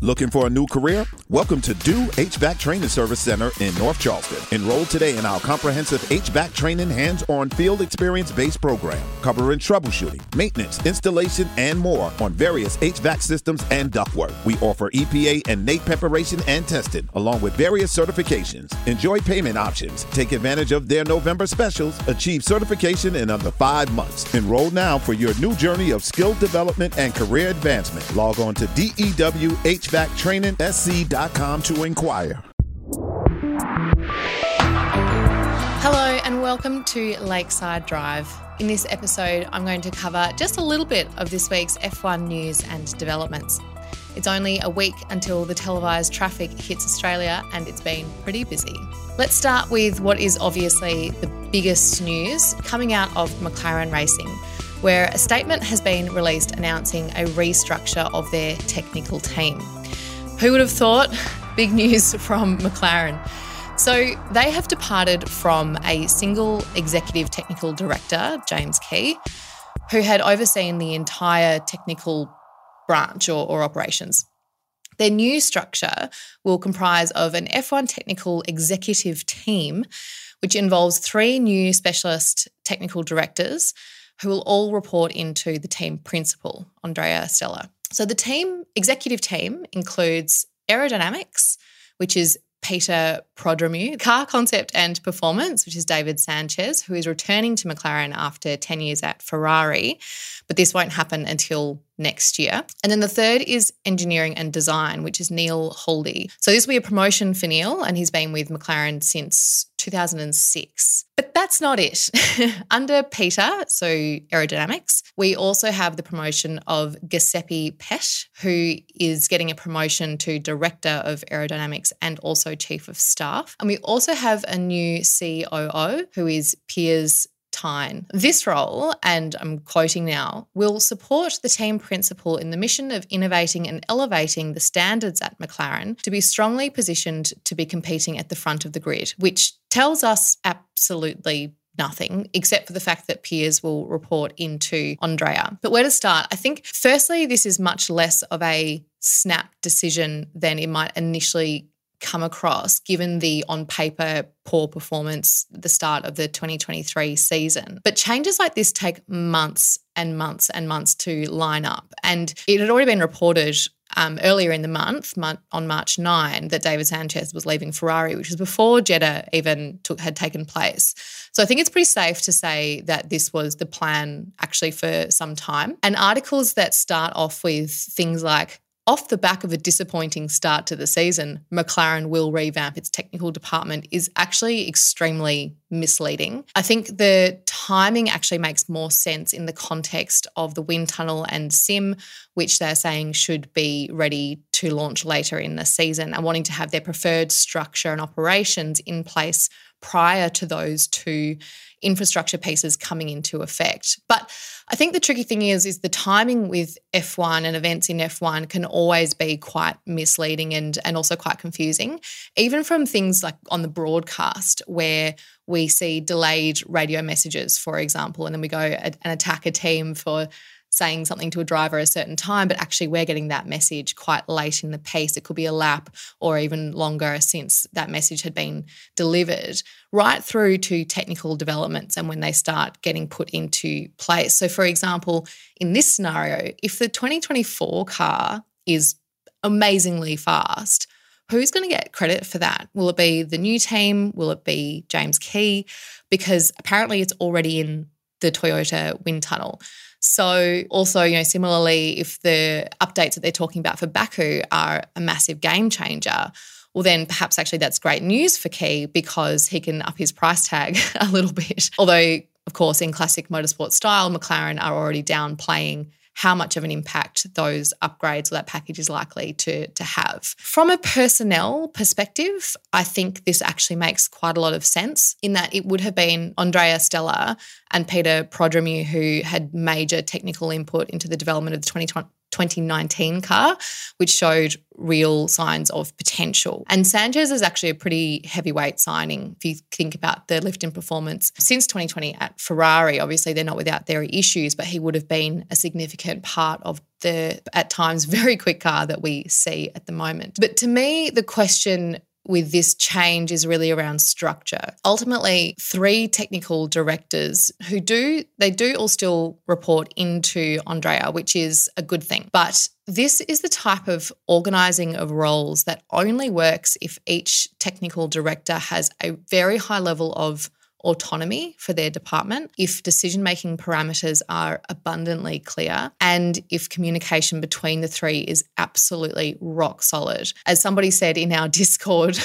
Looking for a new career? Welcome to Do HVAC Training Service Center in North Charleston. Enroll today in our comprehensive HVAC training hands-on field experience-based program, covering troubleshooting, maintenance, installation, and more on various HVAC systems and ductwork. We offer EPA and NATE preparation and testing, along with various certifications. Enjoy payment options. Take advantage of their November specials. Achieve certification in under five months. Enroll now for your new journey of skill development and career advancement. Log on to DEWH HVACTrainingSC.com to inquire. Hello, and welcome to Lakeside Drive. In this episode, I'm going to cover just a little bit of this week's F1 news and developments. It's only a week until the televised traffic hits Australia, and it's been pretty busy. Let's start with what is obviously the biggest news coming out of McLaren Racing, where a statement has been released announcing a restructure of their technical team. Who would have thought? Big news from McLaren. So they have departed from a single executive technical director, James Key, who had overseen the entire technical branch or, or operations. Their new structure will comprise of an F1 technical executive team, which involves three new specialist technical directors who will all report into the team principal, Andrea Stella. So the team, executive team, includes aerodynamics, which is Peter Prodromou, car concept and performance, which is David Sanchez, who is returning to McLaren after 10 years at Ferrari. But this won't happen until next year. And then the third is engineering and design, which is Neil Houldey. So this will be a promotion for Neil, and he's been with McLaren since 2006. But that's not it. Under Peter, so aerodynamics, we also have the promotion of Giuseppe Pesce, who is getting a promotion to director of aerodynamics and also chief of staff. And we also have a new COO who is Piers This role, and I'm quoting now, will support the team principal in the mission of innovating and elevating the standards at McLaren to be strongly positioned to be competing at the front of the grid, which tells us absolutely nothing except for the fact that Piers will report into Andrea. But where to start? I think, firstly, this is much less of a snap decision than it might initially come across given the on paper poor performance at the start of the 2023 season. But changes like this take months and months and months to line up. And it had already been reported um, earlier in the month, on March 9, that David Sanchez was leaving Ferrari, which was before Jeddah even took, had taken place. So I think it's pretty safe to say that this was the plan actually for some time. And articles that start off with things like off the back of a disappointing start to the season, McLaren will revamp its technical department is actually extremely misleading. I think the timing actually makes more sense in the context of the wind tunnel and sim, which they're saying should be ready to launch later in the season and wanting to have their preferred structure and operations in place prior to those two infrastructure pieces coming into effect. But I think the tricky thing is is the timing with F1 and events in F1 can always be quite misleading and and also quite confusing. Even from things like on the broadcast where we see delayed radio messages for example and then we go and attack a team for saying something to a driver a certain time, but actually we're getting that message quite late in the piece. It could be a lap or even longer since that message had been delivered, right through to technical developments and when they start getting put into place. So, for example, in this scenario, if the 2024 car is amazingly fast, who's going to get credit for that? Will it be the new team? Will it be James Key? Because apparently it's already in the Toyota wind tunnel. So, also, you know, similarly, if the updates that they're talking about for Baku are a massive game changer, well, then perhaps actually that's great news for Key because he can up his price tag a little bit. Although, of course, in classic motorsport style, McLaren are already downplaying how much of an impact those upgrades or that package is likely to, to have. From a personnel perspective, I think this actually makes quite a lot of sense in that it would have been Andrea Stella and Peter Prodromou who had major technical input into the development of the 2020 2019 car, which showed real signs of potential. And Sanchez is actually a pretty heavyweight signing if you think about the lift in performance since 2020 at Ferrari. Obviously, they're not without their issues, but he would have been a significant part of the, at times, very quick car that we see at the moment. But to me, the question with this change is really around structure. Ultimately, three technical directors who do, they do all still report into Andrea, which is a good thing. But this is the type of organizing of roles that only works if each technical director has a very high level of autonomy for their department, if decision making parameters are abundantly clear, and if communication between the three is absolutely rock solid. As somebody said in our Discord,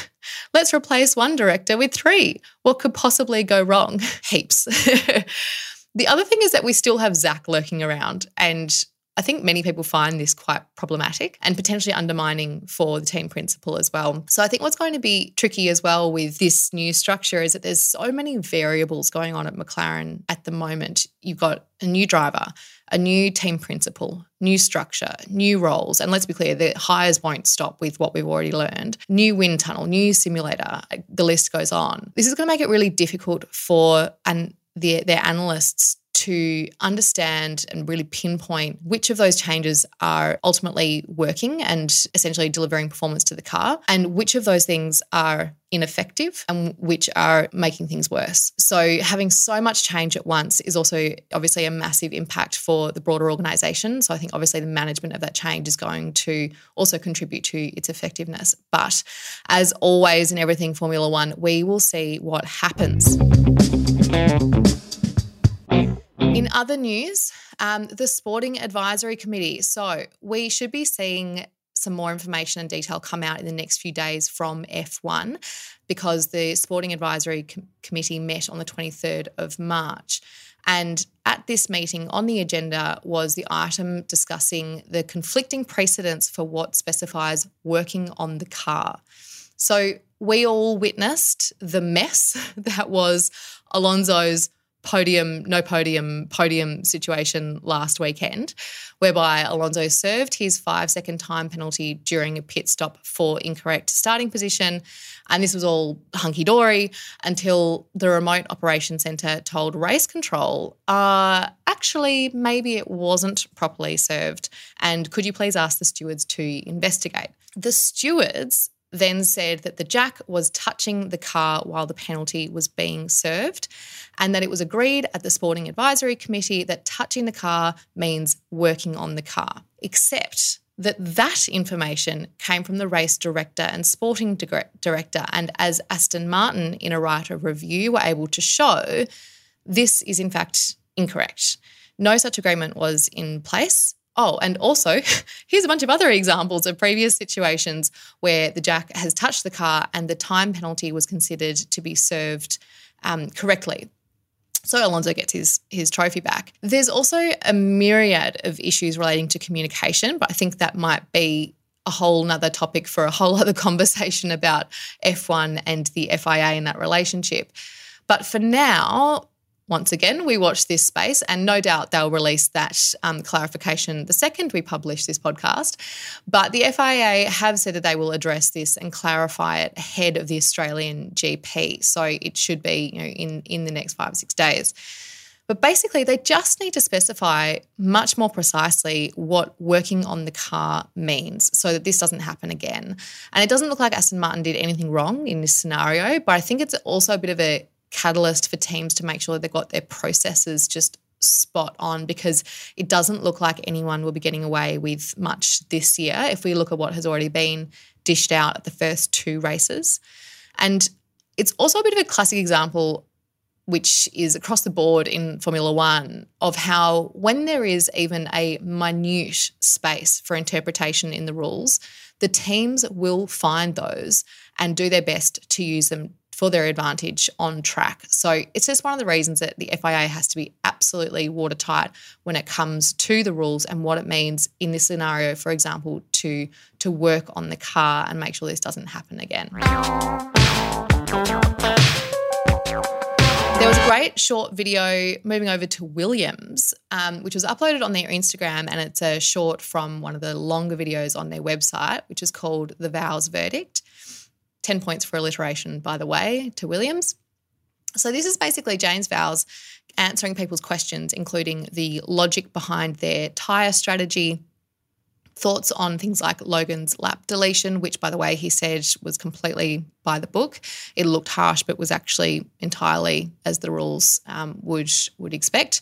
let's replace one director with three. What could possibly go wrong? Heaps. the other thing is that we still have Zach lurking around and I think many people find this quite problematic and potentially undermining for the team principal as well. So I think what's going to be tricky as well with this new structure is that there's so many variables going on at McLaren at the moment. You've got a new driver, a new team principal, new structure, new roles. And let's be clear, the hires won't stop with what we've already learned. New wind tunnel, new simulator, the list goes on. This is going to make it really difficult for and their, their analysts to understand and really pinpoint which of those changes are ultimately working and essentially delivering performance to the car, and which of those things are ineffective and which are making things worse. So, having so much change at once is also obviously a massive impact for the broader organization. So, I think obviously the management of that change is going to also contribute to its effectiveness. But as always in everything Formula One, we will see what happens. In other news, um, the Sporting Advisory Committee. So we should be seeing some more information and detail come out in the next few days from F1 because the Sporting Advisory Com- Committee met on the 23rd of March. And at this meeting, on the agenda was the item discussing the conflicting precedents for what specifies working on the car. So we all witnessed the mess that was Alonso's podium, no podium, podium situation last weekend, whereby Alonso served his five second time penalty during a pit stop for incorrect starting position. And this was all hunky dory until the remote operation centre told race control, uh, actually, maybe it wasn't properly served. And could you please ask the stewards to investigate? The stewards then said that the jack was touching the car while the penalty was being served, and that it was agreed at the Sporting Advisory Committee that touching the car means working on the car, except that that information came from the race director and sporting director. And as Aston Martin, in a right of review, were able to show, this is in fact incorrect. No such agreement was in place. Oh, and also, here's a bunch of other examples of previous situations where the jack has touched the car and the time penalty was considered to be served um, correctly. So Alonso gets his his trophy back. There's also a myriad of issues relating to communication, but I think that might be a whole nother topic for a whole other conversation about F1 and the FIA and that relationship. But for now, once again, we watch this space, and no doubt they'll release that um, clarification the second we publish this podcast. But the FIA have said that they will address this and clarify it ahead of the Australian GP. So it should be, you know, in in the next five or six days. But basically, they just need to specify much more precisely what working on the car means so that this doesn't happen again. And it doesn't look like Aston Martin did anything wrong in this scenario, but I think it's also a bit of a catalyst for teams to make sure they've got their processes just spot on because it doesn't look like anyone will be getting away with much this year if we look at what has already been dished out at the first two races. And it's also a bit of a classic example which is across the board in Formula One, of how when there is even a minute space for interpretation in the rules, the teams will find those and do their best to use them for their advantage on track. So it's just one of the reasons that the FIA has to be absolutely watertight when it comes to the rules and what it means in this scenario, for example, to to work on the car and make sure this doesn't happen again. There was a great short video moving over to Williams, um, which was uploaded on their Instagram, and it's a short from one of the longer videos on their website, which is called The Vowles Verdict. 10 points for alliteration, by the way, to Williams. So, this is basically James Vowles answering people's questions, including the logic behind their tyre strategy, thoughts on things like Logan's lap deletion, which, by the way, he said was completely by the book. It looked harsh, but was actually entirely as the rules um, would would expect.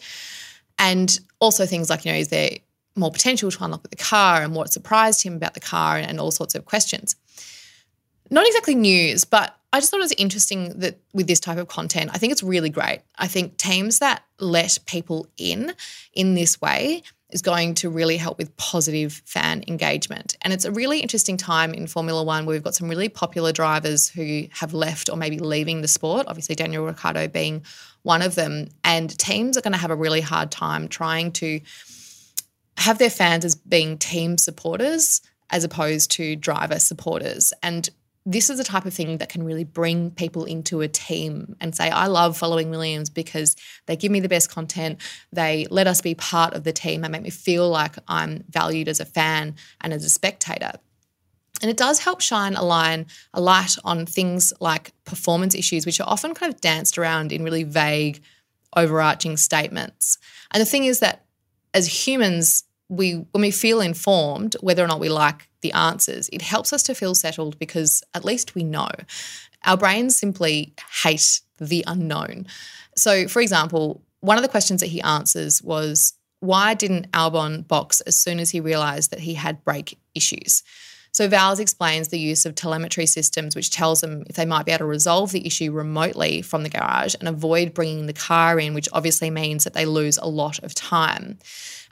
And also things like, you know, is there more potential to unlock the car and what surprised him about the car and, and all sorts of questions. Not exactly news, but I just thought it was interesting that with this type of content, I think it's really great. I think teams that let people in in this way is going to really help with positive fan engagement. And it's a really interesting time in Formula One where we've got some really popular drivers who have left or maybe leaving the sport, obviously, Daniel Ricciardo being one of them. And teams are going to have a really hard time trying to have their fans as being team supporters as opposed to driver supporters. And this is the type of thing that can really bring people into a team and say, I love following Williams because they give me the best content. They let us be part of the team and make me feel like I'm valued as a fan and as a spectator. And it does help shine a line, a light on things like performance issues, which are often kind of danced around in really vague, overarching statements. And the thing is that as humans, we when we feel informed, whether or not we like the answers, it helps us to feel settled because at least we know. Our brains simply hate the unknown. So, for example, one of the questions that he answers was why didn't Albon box as soon as he realized that he had brake issues? So Vowles explains the use of telemetry systems, which tells them if they might be able to resolve the issue remotely from the garage and avoid bringing the car in, which obviously means that they lose a lot of time.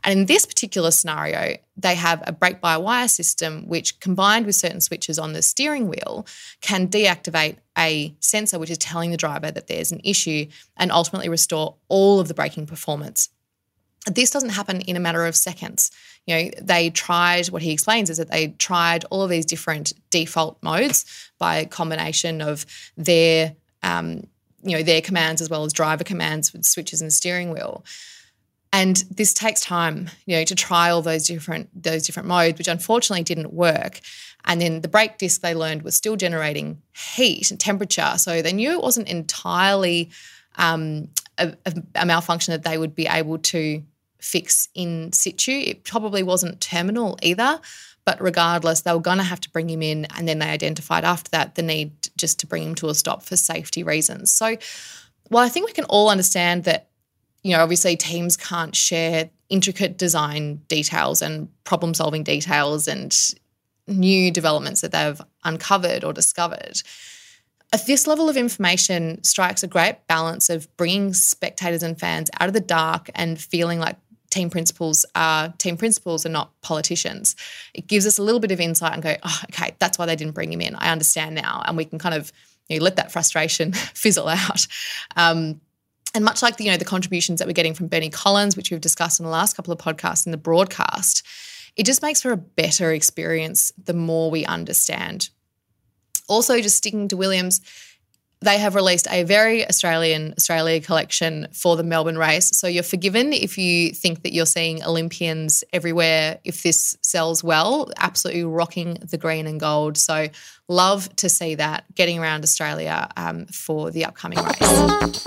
And in this particular scenario, they have a brake by wire system, which combined with certain switches on the steering wheel can deactivate a sensor, which is telling the driver that there's an issue and ultimately restore all of the braking performance. This doesn't happen in a matter of seconds. You know, they tried, what he explains is that they tried all of these different default modes by a combination of their, um, you know, their commands as well as driver commands with switches and steering wheel. And this takes time, you know, to try all those different those different modes, which unfortunately didn't work. And then the brake disc they learned was still generating heat and temperature, so they knew it wasn't entirely um, a, a malfunction that they would be able to fix in situ. It probably wasn't terminal either, but regardless, they were going to have to bring him in. And then they identified after that the need just to bring him to a stop for safety reasons. So, well, I think we can all understand that you know, obviously teams can't share intricate design details and problem solving details and new developments that they've uncovered or discovered. This level of information strikes a great balance of bringing spectators and fans out of the dark and feeling like team principals are team principals and not politicians. It gives us a little bit of insight and go, oh, okay, that's why they didn't bring him in. I understand now. And we can kind of you know, let that frustration fizzle out. Um, and much like the, you know the contributions that we're getting from Bernie Collins, which we've discussed in the last couple of podcasts in the broadcast, it just makes for a better experience the more we understand. Also, just sticking to Williams, they have released a very Australian Australia collection for the Melbourne race. So you're forgiven if you think that you're seeing Olympians everywhere if this sells well. Absolutely rocking the green and gold. So love to see that getting around Australia um, for the upcoming race.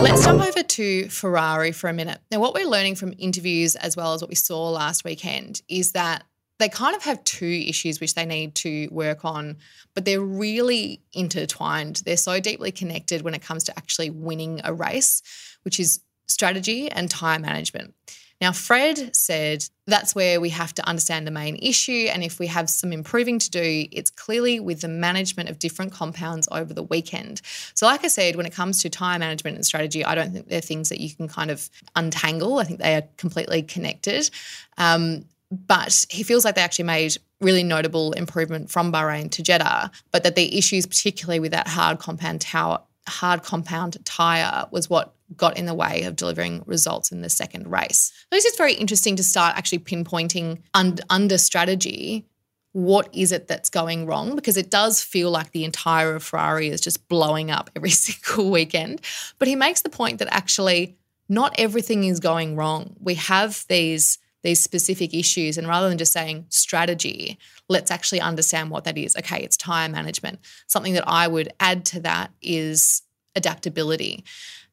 Let's jump over to Ferrari for a minute. Now, what we're learning from interviews as well as what we saw last weekend is that they kind of have two issues which they need to work on, but they're really intertwined. They're so deeply connected when it comes to actually winning a race, which is strategy and time management. Now, Fred said that's where we have to understand the main issue. And if we have some improving to do, it's clearly with the management of different compounds over the weekend. So, like I said, when it comes to time management and strategy, I don't think they're things that you can kind of untangle. I think they are completely connected. Um, but he feels like they actually made really notable improvement from Bahrain to Jeddah, but that the issues, particularly with that hard compound tower, hard compound tire, was what got in the way of delivering results in the second race. So it's just very interesting to start actually pinpointing un- under strategy what is it that's going wrong? Because it does feel like the entire of Ferrari is just blowing up every single weekend. But he makes the point that actually not everything is going wrong. We have these these specific issues and rather than just saying strategy, let's actually understand what that is. Okay, it's tire management. Something that I would add to that is adaptability.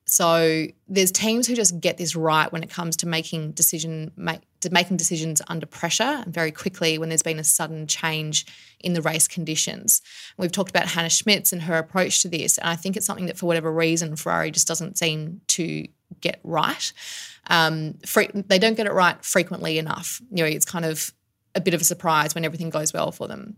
So there's teams who just get this right when it comes to making decision make, to making decisions under pressure and very quickly when there's been a sudden change in the race conditions. We've talked about Hannah Schmitz and her approach to this, and I think it's something that for whatever reason Ferrari just doesn't seem to get right. Um, they don't get it right frequently enough. You know, it's kind of a bit of a surprise when everything goes well for them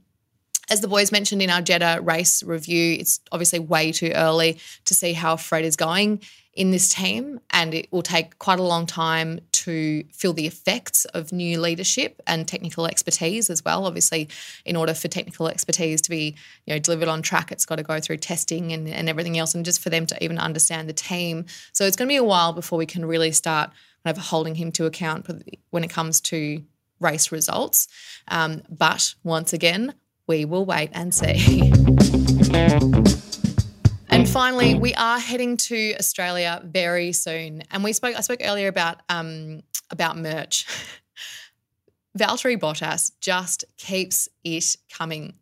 as the boys mentioned in our Jeddah race review, it's obviously way too early to see how Fred is going in this team, and it will take quite a long time to feel the effects of new leadership and technical expertise as well. Obviously, in order for technical expertise to be you know delivered on track, it's got to go through testing and, and everything else, and just for them to even understand the team. So it's going to be a while before we can really start kind of holding him to account when it comes to race results. Um, but once again, we will wait and see. Finally, we are heading to Australia very soon. And we spoke. I spoke earlier about um, about merch. Valtteri Bottas just keeps it coming.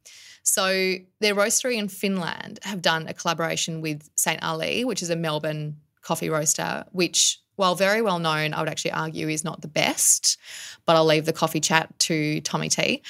So their roastery in Finland have done a collaboration with St. Ali, which is a Melbourne coffee roaster, which while very well known, I would actually argue is not the best, but I'll leave the coffee chat to Tommy T.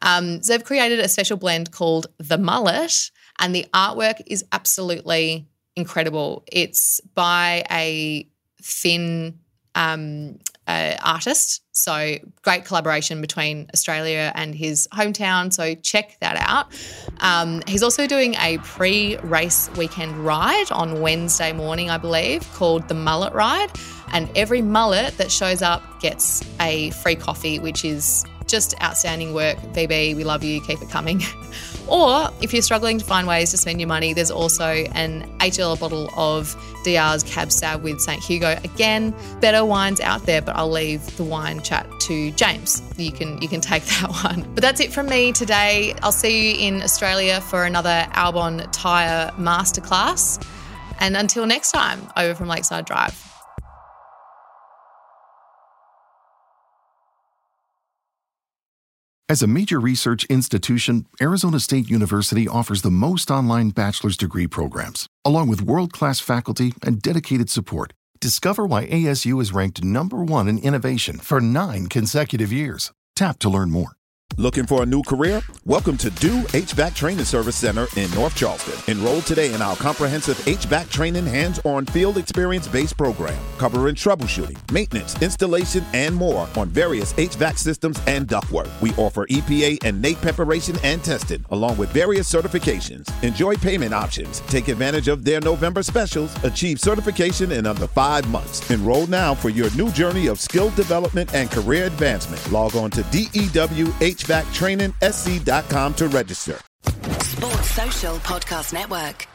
Um, so they've created a special blend called the Mullet, and the artwork is absolutely incredible. It's by a Finn um, uh, artist. So great collaboration between Australia and his hometown. So check that out. Um, he's also doing a pre-race weekend ride on Wednesday morning, I believe, called the Mullet Ride. And every mullet that shows up gets a free coffee, which is just outstanding work. VB, we love you. Keep it coming. or if you're struggling to find ways to spend your money, there's also an $8 bottle of DR's Cab Sav with St. Hugo. Again, better wines out there, but I'll leave the wine chat to James. You can you can take that one. But that's it from me today. I'll see you in Australia for another Albon Tyre Masterclass. And until next time, over from Lakeside Drive. As a major research institution, Arizona State University offers the most online bachelor's degree programs, along with world class faculty and dedicated support. Discover why ASU is ranked number one in innovation for nine consecutive years. Tap to learn more. Looking for a new career? Welcome to Do HVAC Training Service Center in North Charleston. Enroll today in our comprehensive HVAC training hands-on field experience-based program, covering troubleshooting, maintenance, installation, and more on various HVAC systems and ductwork. We offer EPA and NATE preparation and testing, along with various certifications. Enjoy payment options. Take advantage of their November specials. Achieve certification in under five months. Enroll now for your new journey of skill development and career advancement. Log on to DEWH HVACtrainingsc.com to register. Sports Social Podcast Network.